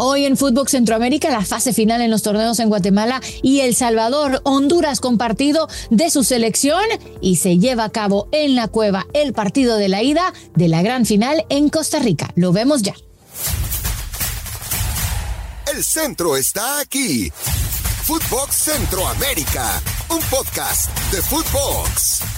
Hoy en Fútbol Centroamérica, la fase final en los torneos en Guatemala y El Salvador, Honduras compartido de su selección y se lleva a cabo en la cueva el partido de la ida de la gran final en Costa Rica. Lo vemos ya. El centro está aquí. Footbox Centroamérica, un podcast de Footbox.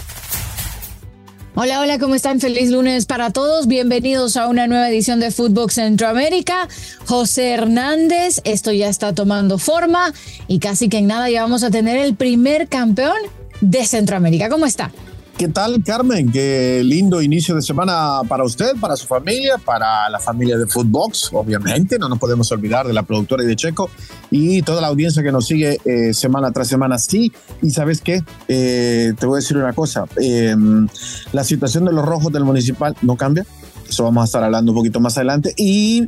Hola, hola, ¿cómo están? Feliz lunes para todos. Bienvenidos a una nueva edición de Footbox Centroamérica. José Hernández, esto ya está tomando forma y casi que en nada ya vamos a tener el primer campeón de Centroamérica. ¿Cómo está? ¿Qué tal, Carmen? Qué lindo inicio de semana para usted, para su familia, para la familia de Footbox, obviamente. No nos podemos olvidar de la productora y de Checo y toda la audiencia que nos sigue eh, semana tras semana. Sí, y sabes qué? Eh, te voy a decir una cosa. Em, la situación de los rojos del municipal no cambia. Eso vamos a estar hablando un poquito más adelante. Y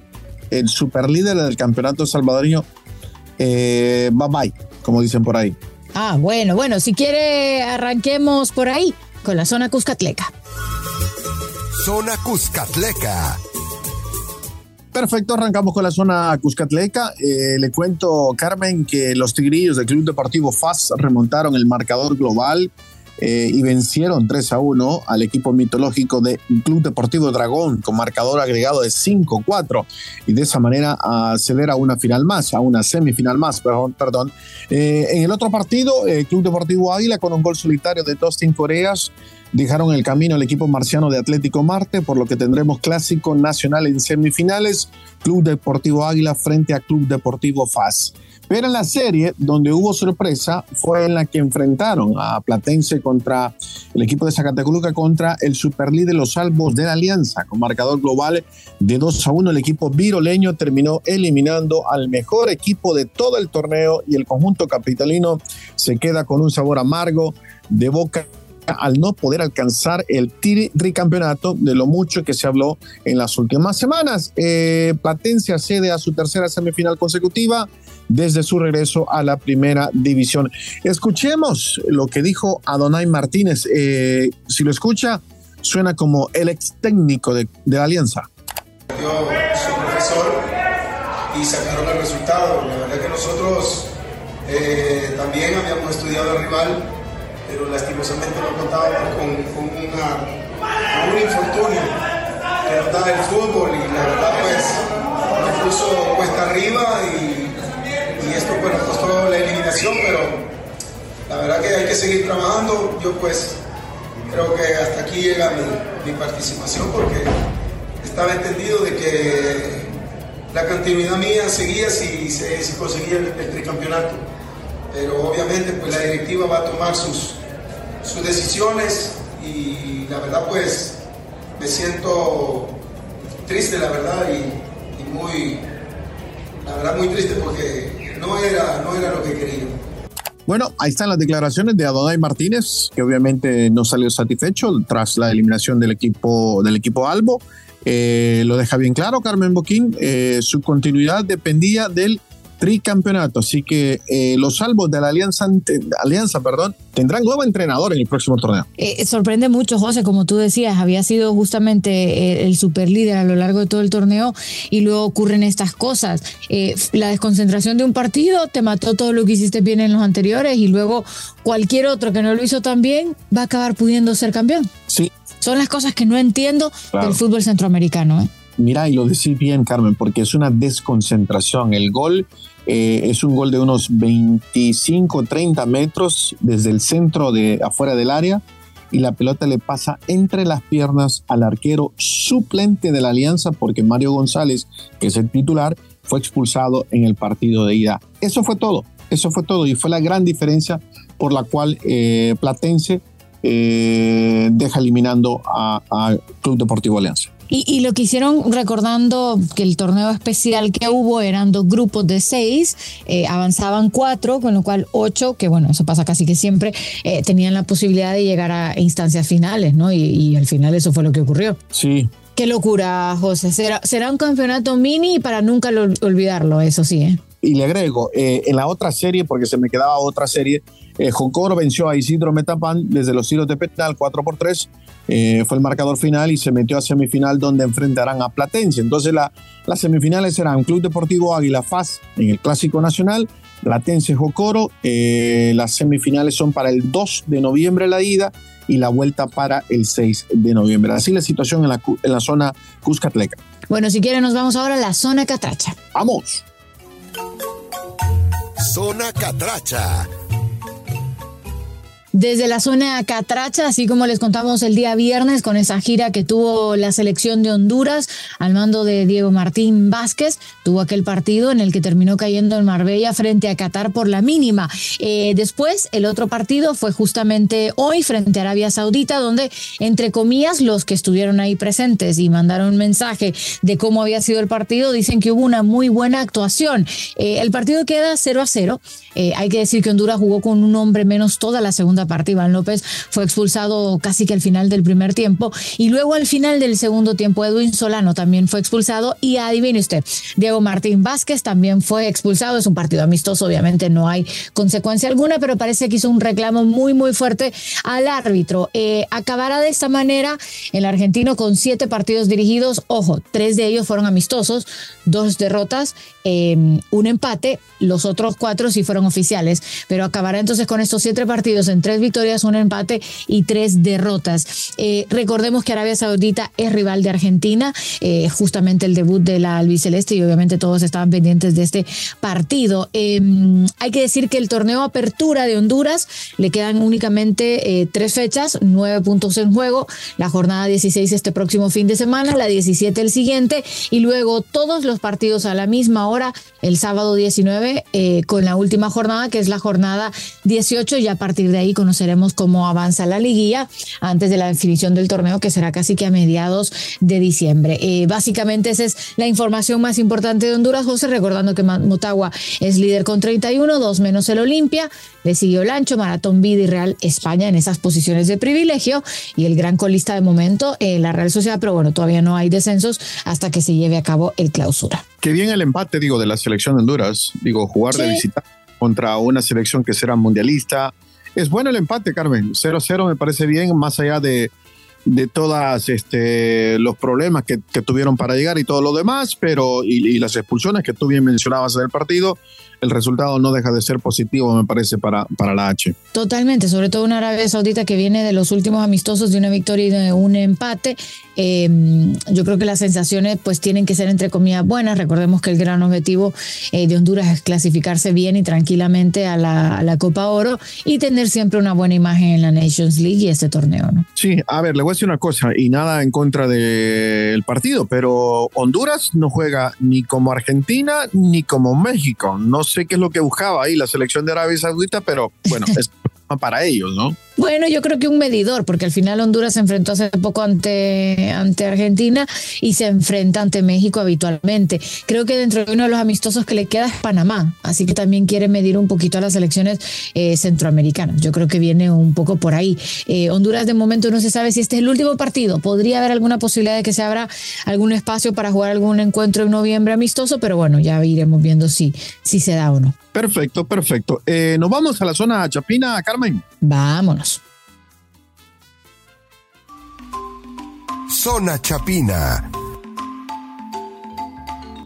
el superlíder del campeonato salvadoreño, eh, bye bye, como dicen por ahí. Ah, bueno, bueno, si quiere arranquemos por ahí con la zona Cuscatleca. Zona Cuscatleca. Perfecto, arrancamos con la zona Cuscatleca. Eh, le cuento, Carmen, que los tigrillos del Club Deportivo FAS remontaron el marcador global eh, y vencieron 3 a 1 al equipo mitológico de Club Deportivo Dragón con marcador agregado de 5-4 y de esa manera acceder a una final más, a una semifinal más, perdón. perdón. Eh, en el otro partido, el Club Deportivo Águila con un gol solitario de Dustin Coreas dejaron el camino al equipo marciano de Atlético Marte, por lo que tendremos clásico nacional en semifinales, Club Deportivo Águila frente a Club Deportivo FAS. Pero en la serie, donde hubo sorpresa, fue en la que enfrentaron a Platense contra el equipo de Zacatecoluca contra el superlíder Los Salvos de la Alianza. Con marcador global de 2 a 1, el equipo viroleño terminó eliminando al mejor equipo de todo el torneo y el conjunto capitalino se queda con un sabor amargo de boca al no poder alcanzar el tricampeonato de lo mucho que se habló en las últimas semanas. Eh, Platense accede a su tercera semifinal consecutiva desde su regreso a la primera división. Escuchemos lo que dijo Adonai Martínez. Eh, si lo escucha, suena como el ex técnico de, la Alianza. Profesor y el resultado. La verdad que nosotros eh, también habíamos estudiado al rival pero lastimosamente no contábamos con, una, un infortunio que nos da el fútbol y la verdad pues nos puso cuesta arriba y, y esto pues nos costó la eliminación, pero la verdad que hay que seguir trabajando. Yo pues creo que hasta aquí llega mi, mi participación porque estaba entendido de que la continuidad mía seguía si, si conseguía el, el, tricampeonato. Pero obviamente pues la directiva va a tomar sus, sus decisiones y la verdad pues me siento triste la verdad y, muy la verdad muy triste porque no era, no era lo que quería. Bueno, ahí están las declaraciones de Adonai Martínez, que obviamente no salió satisfecho tras la eliminación del equipo, del equipo Albo. Eh, lo deja bien claro Carmen Boquín, eh, su continuidad dependía del tricampeonato. Así que eh, los salvos de la Alianza, Alianza perdón, tendrán nuevo entrenador en el próximo torneo. Eh, sorprende mucho, José, como tú decías, había sido justamente eh, el superlíder a lo largo de todo el torneo y luego ocurren estas cosas. la desconcentración de un partido te mató todo lo que hiciste bien en los anteriores y luego cualquier otro que no lo hizo tan bien va a acabar pudiendo ser campeón. Sí. Son las cosas que no entiendo del fútbol centroamericano. Mira, y lo decís bien, Carmen, porque es una desconcentración. El gol eh, es un gol de unos 25, 30 metros desde el centro de afuera del área y la pelota le pasa entre las piernas al arquero suplente de la Alianza porque Mario González, que es el titular, fue expulsado en el partido de ida. Eso fue todo, eso fue todo y fue la gran diferencia por la cual eh, Platense eh, deja eliminando a Club Deportivo Alianza. Y, lo que hicieron recordando que el torneo especial que hubo eran dos grupos de seis, eh, avanzaban cuatro, con lo cual ocho, que bueno, eso pasa casi que siempre, eh, tenían la posibilidad de llegar a instancias finales, ¿no? Y, al final eso fue lo que ocurrió. Sí. Qué locura, José. Será, será un campeonato mini para nunca olvidarlo, eso sí, ¿eh? y le agrego, eh, en la otra serie, porque se me quedaba otra serie, eh, Jocoro venció a Isidro Metapan desde los tiros de penal 4 por 3 eh, fue el marcador final y se metió a semifinal donde enfrentarán a Platense. Entonces la, las semifinales serán Club Deportivo Águila Faz en el Clásico Nacional, Platense Jocoro, eh, las semifinales son para el 2 de noviembre la ida y la vuelta para el 6 de noviembre. Así la situación en la, en la zona Cuscatleca. Bueno, si quieren nos vamos ahora a la zona Catracha. Vamos. Zona Catracha desde la zona Catracha, así como les contamos el día viernes con esa gira que tuvo la selección de Honduras al mando de Diego Martín Vázquez, tuvo aquel partido en el que terminó cayendo en Marbella frente a Qatar por la mínima. Eh, después, el otro partido fue justamente hoy frente a Arabia Saudita, donde, entre comillas, los que estuvieron ahí presentes y mandaron un mensaje de cómo había sido el partido, dicen que hubo una muy buena actuación. Eh, el partido queda 0 a 0. Eh, hay que decir que Honduras jugó con un hombre menos toda la segunda parte. Iván López fue expulsado casi que al final del primer tiempo y luego al final del segundo tiempo Edwin Solano también fue expulsado y adivine usted, Diego Martín Vázquez también fue expulsado. Es un partido amistoso, obviamente no hay consecuencia alguna, pero parece que hizo un reclamo muy, muy fuerte al árbitro. Eh, acabará de esta manera el argentino con siete partidos dirigidos. Ojo, tres de ellos fueron amistosos, dos derrotas, eh, un empate, los otros cuatro sí fueron oficiales, pero acabará entonces con estos siete partidos en tres victorias, un empate y tres derrotas. Eh, recordemos que Arabia Saudita es rival de Argentina, eh, justamente el debut de la albiceleste y obviamente todos estaban pendientes de este partido. Em, hay que decir que el torneo Apertura de Honduras le quedan únicamente eh, tres fechas, nueve puntos en juego, la jornada 16 este próximo fin de semana, la 17 el siguiente y luego todos los partidos a la misma hora el sábado 19 con la última jornada que es la jornada 18 y a partir de ahí conoceremos cómo avanza la liguilla antes de la definición del torneo que será casi que a mediados de diciembre. Eh, básicamente esa es la información más importante de Honduras, José, recordando que Motagua es líder con 31, dos menos el Olimpia, le siguió Lancho, Maratón Vida y Real España en esas posiciones de privilegio y el gran colista de momento, eh, la Real Sociedad, pero bueno, todavía no hay descensos hasta que se lleve a cabo el clausura. Qué bien el empate, digo, de la selección de Honduras, digo, jugar de visita contra una selección que será mundialista. Es bueno el empate, Carmen. 0-0 me parece bien, más allá de, de todos este, los problemas que, que, tuvieron para llegar y todo lo demás, pero y, y, las expulsiones que tú bien mencionabas en el partido, el resultado no deja de ser positivo, me parece, para, para la H. Totalmente, sobre todo una Arabia Saudita que viene de los últimos amistosos de una victoria y de un empate. Eh, yo creo que las sensaciones pues tienen que ser entre comillas buenas. Recordemos que el gran objetivo eh, de Honduras es clasificarse bien y tranquilamente a la, a la, Copa Oro y tener siempre una buena imagen en la Nations League y este torneo. ¿no? Sí, a ver, le voy a decir una cosa y nada en contra del partido, pero Honduras no juega ni como Argentina ni como México. No sé qué es lo que buscaba ahí la selección de Arabia Saudita, pero bueno, es para ellos, ¿no? Bueno, yo creo que un medidor, porque al final Honduras se enfrentó hace poco ante, ante Argentina y se enfrenta ante México habitualmente. Creo que dentro de uno de los amistosos que le queda es Panamá, así que también quiere medir un poquito a las selecciones eh, centroamericanas. Yo creo que viene un poco por ahí. Eh, Honduras de momento no se sabe si este es el último partido. Podría haber alguna posibilidad de que se abra algún espacio para jugar algún encuentro en noviembre amistoso, pero bueno, ya iremos viendo si, si se da o no. Perfecto, perfecto. Eh, Nos vamos a la zona Chapina, Carmen. Vámonos. Zona Chapina.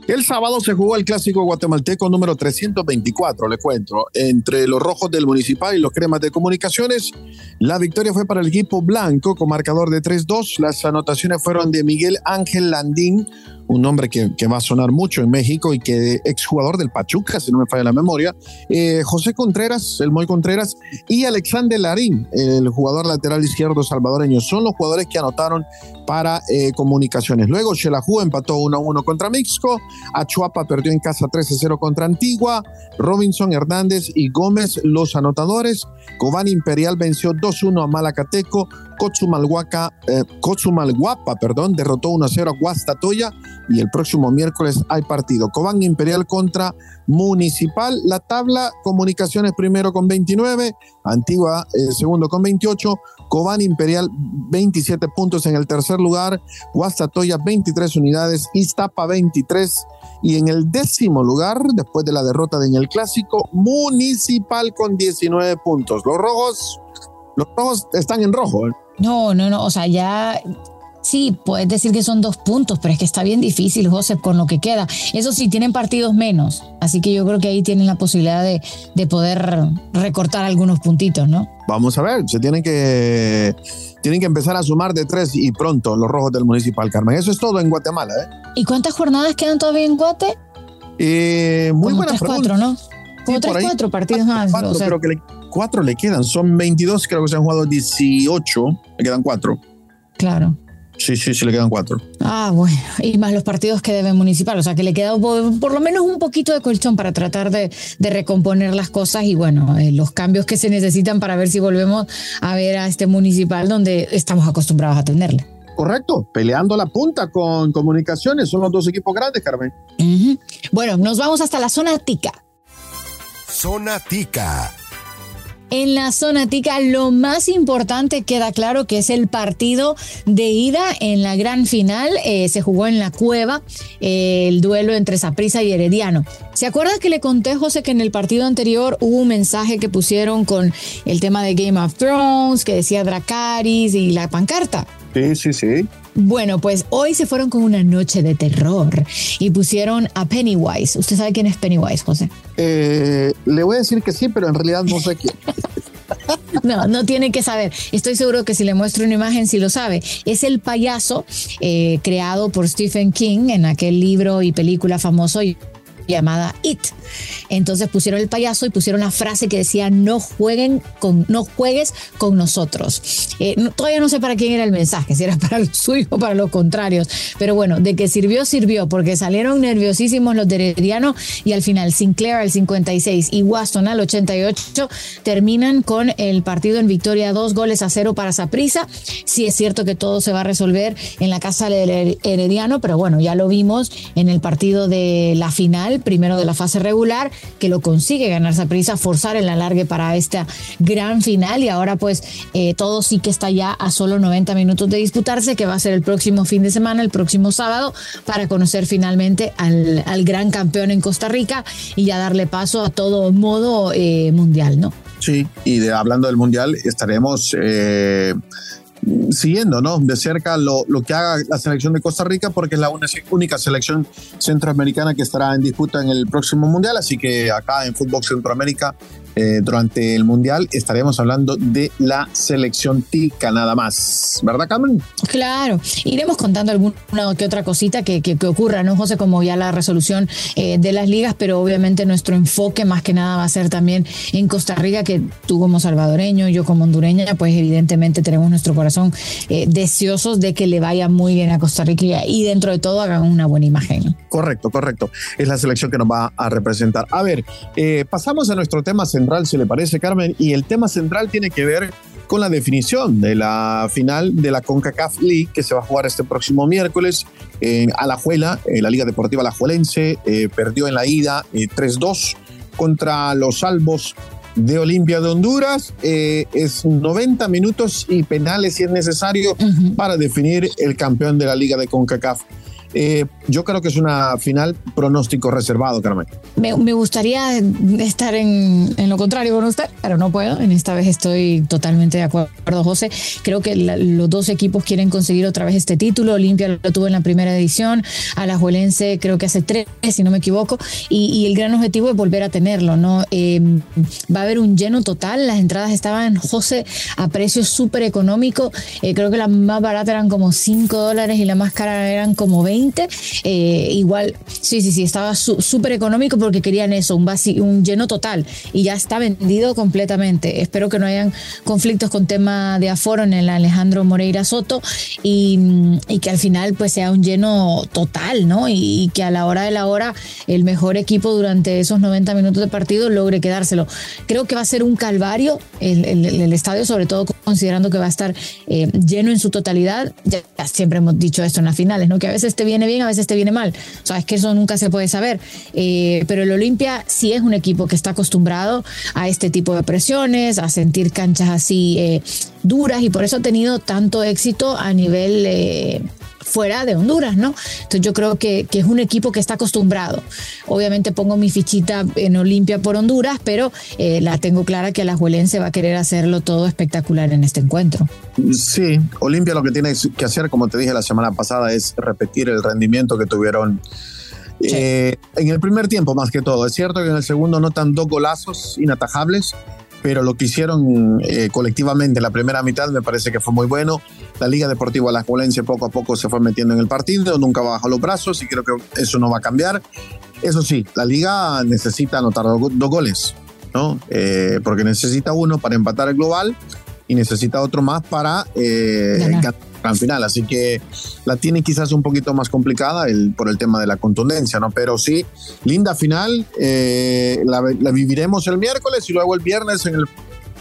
El sábado se jugó el clásico guatemalteco número 324, le cuento, entre los rojos del municipal y los cremas de comunicaciones. La victoria fue para el equipo blanco con marcador de 3-2. Las anotaciones fueron de Miguel Ángel Landín, un nombre que, va a sonar mucho en México y que exjugador del Pachuca, si no me falla la memoria, eh, José Contreras, el Moy Contreras, y Alexander Larín, el jugador lateral izquierdo salvadoreño. Son los jugadores que anotaron para eh, comunicaciones. Luego Xelajú empató 1-1 contra Mixco, Achuapa perdió en casa 3-0 contra Antigua, Robinson Hernández y Gómez los anotadores, Cobán Imperial venció 2-1 a Malacateco, Cochumalhuaca, eh, perdón, derrotó 1-0 a Guastatoya y el próximo miércoles hay partido. Cobán Imperial contra Municipal. La tabla, Comunicaciones primero con 29, Antigua eh, segundo con 28, Cobán Imperial 27 puntos en el tercer lugar, Guastatoya 23 unidades, Iztapa 23 y en el décimo lugar, después de la derrota de en el clásico, Municipal con 19 puntos. Los rojos, los rojos están en rojo. ¿eh? No, no, no, o sea, ya Sí, puedes decir que son dos puntos, pero es que está bien difícil, José, con lo que queda. Eso sí, tienen partidos menos, así que yo creo que ahí tienen la posibilidad de, de poder recortar algunos puntitos, ¿no? Vamos a ver, se tienen que, tienen que empezar a sumar de tres y pronto los rojos del Municipal Carmen. Eso es todo en Guatemala. ¿eh? ¿Y cuántas jornadas quedan todavía en Guate? Eh, muy Como buena tres, pregunta. cuatro, ¿no? Como Sí, tres, cuatro partidos más. Cuatro, o sea, creo que le, cuatro le quedan. Son 22, creo que se han jugado 18. Le quedan cuatro. Claro. Sí, sí, sí, le quedan cuatro. Ah, bueno, y más los partidos que debe municipal, o sea que le queda por, por lo menos un poquito de colchón para tratar de, de recomponer las cosas y bueno, eh, los cambios que se necesitan para ver si volvemos a ver a este municipal donde estamos acostumbrados a tenerle. Correcto, peleando la punta con comunicaciones. Son los dos equipos grandes, Carmen. Ujú. Bueno, nos vamos hasta la zona tica. Zona Tica. En la zona tica, lo más importante queda claro que es el partido de ida en la gran final. Eh, se jugó en la cueva eh, el duelo entre Saprissa y Herediano. ¿Se acuerda que le conté, José, que en el partido anterior hubo un mensaje que pusieron con el tema de Game of Thrones, que decía Dracaris y la pancarta? Sí, sí, sí. Bueno, pues hoy se fueron con una noche de terror y pusieron a Pennywise. ¿Usted sabe quién es Pennywise, José? Eh, le voy a decir que sí, pero en realidad no sé quién. No, no tiene que saber. Estoy seguro que si le muestro una imagen, sí lo sabe. Es el payaso eh, creado por Stephen King en aquel libro y película famoso llamada It. Entonces pusieron el payaso y pusieron la frase que decía no jueguen con, no juegues con nosotros. Eh, todavía no sé para quién era el mensaje, si era para los suyos o para los contrarios. Pero bueno, de que sirvió, sirvió, porque salieron nerviosísimos los Herediano y al final Sinclair al 56 y Waston al 88 terminan con el partido en victoria, dos goles a cero para Saprissa. Sí es cierto que todo se va a resolver en la casa del Herediano, pero bueno, ya lo vimos en el partido de la final, primero de la fase regular, que lo consigue ganar Saprissa, forzar el alargue para esta gran final y ahora pues eh, todo sí que está ya a solo 90 minutos de disputarse, que va a ser el próximo fin de semana, el próximo sábado, para conocer finalmente al, al gran campeón en Costa Rica y ya darle paso a todo modo eh, mundial, ¿no? Sí, y de, hablando del Mundial, estaremos eh, siguiendo ¿no? de cerca lo, lo, que haga la selección de Costa Rica, porque es la única selección centroamericana que estará en disputa en el próximo Mundial. Así que acá en Fútbol Centroamérica, eh, durante el Mundial, estaremos hablando de la selección tica nada más. ¿Verdad, Carmen? Claro, iremos contando alguna que otra cosita que, que, que ocurra, ¿no, José? Como ya la resolución eh, de las ligas, pero obviamente nuestro enfoque más que nada va a ser también en Costa Rica, que tú como salvadoreño, yo como hondureña, pues evidentemente tenemos nuestro corazón eh, deseosos de que le vaya muy bien a Costa Rica y dentro de todo hagan una buena imagen. Correcto, correcto. Es la selección que nos va a representar. A ver, eh, pasamos a nuestro tema central, si le parece, Carmen, y el tema central tiene que ver con la definición de la final de la CONCACAF League que se va a jugar este próximo miércoles en Alajuela, eh, la Liga Deportiva Alajuelense, eh, perdió en la ida eh, 3-2 contra los Albos de Olimpia de Honduras. Eh, es 90 minutos y penales si es necesario para definir el campeón de la Liga de CONCACAF. Eh, yo creo que es una final pronóstico reservado, Carmen. Me, gustaría estar en, en, lo contrario con usted, pero no puedo. En esta vez estoy totalmente de acuerdo, José. Creo que la, los dos equipos quieren conseguir otra vez este título. Olimpia lo tuvo en la primera edición, Alajuelense creo que hace tres, si no me equivoco, y, el gran objetivo es volver a tenerlo, ¿no? Eh, va a haber un lleno total. Las entradas estaban, José, a precio súper económico. Eh, creo que la más barata eran como 5 dólares y la más cara eran como 20. Eh, igual, sí, sí, sí, estaba súper económico porque querían eso, un, vacío, un lleno total y ya está vendido completamente. Espero que no hayan conflictos con tema de aforo en el Alejandro Moreira Soto y, y que al final pues sea un lleno total, ¿no? Y, y, que a la hora de la hora el mejor equipo durante esos 90 minutos de partido logre quedárselo. Creo que va a ser un calvario el, el, el estadio, sobre todo con considerando que va a estar eh, lleno en su totalidad, ya, siempre hemos dicho esto en las finales, ¿no? Que a veces te viene bien, a veces te viene mal. O sea, es que eso nunca se puede saber. Eh, pero el Olimpia sí es un equipo que está acostumbrado a este tipo de presiones, a sentir canchas así eh, duras y por eso ha tenido tanto éxito a nivel fuera de Honduras, ¿no? Entonces yo creo que, es un equipo que está acostumbrado. Obviamente pongo mi fichita en Olimpia por Honduras, pero eh, la tengo clara que la Juelense va a querer hacerlo todo espectacular en este encuentro. Sí, Olimpia lo que tiene que hacer, como te dije la semana pasada, es repetir el rendimiento que tuvieron eh, en el primer tiempo más que todo. Es cierto que en el segundo notan dos golazos inatajables, pero lo que hicieron eh, colectivamente en la primera mitad me parece que fue muy bueno. La Liga Deportiva Alajuelense poco a poco se fue metiendo en el partido, nunca bajó los brazos y creo que eso no va a cambiar. Eso sí, la Liga necesita anotar dos, goles, ¿no? Eh, porque necesita uno para empatar el global y necesita otro más para eh, gran final. Así que la tiene quizás un poquito más complicada por el tema de la contundencia, ¿no? Pero sí, linda final. Eh, la, viviremos el miércoles y luego el viernes en el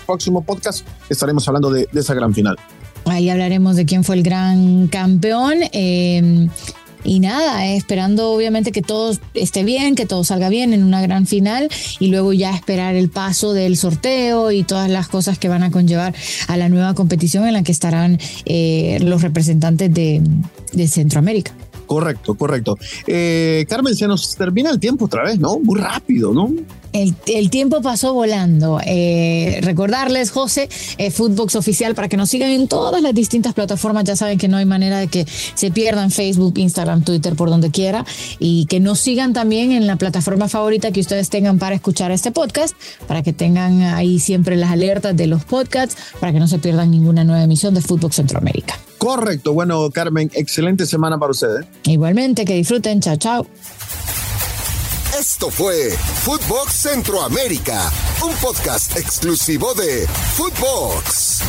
próximo podcast estaremos hablando de, esa gran final. Ahí hablaremos de quién fue el gran campeón. Eh, y nada, eh, esperando obviamente que todo esté bien, que todo salga bien en una gran final y luego ya esperar el paso del sorteo y todas las cosas que van a conllevar a la nueva competición en la que estarán eh, los representantes de, Centroamérica. Correcto, correcto. Eh, Carmen, se nos termina el tiempo otra vez, ¿no? Muy rápido, ¿no? El, tiempo pasó volando. Eh, recordarles, José, eh, Footbox Oficial, para que nos sigan en todas las distintas plataformas. Ya saben que no hay manera de que se pierdan Facebook, Instagram, Twitter, por donde quiera. Y que nos sigan también en la plataforma favorita que ustedes tengan para escuchar este podcast, para que tengan ahí siempre las alertas de los podcasts, para que no se pierdan ninguna nueva emisión de Footbox Centroamérica. Correcto. Bueno, Carmen, excelente semana para ustedes. Igualmente, que disfruten. Chao, chao. Esto fue Footbox Centroamérica, un podcast exclusivo de Footbox.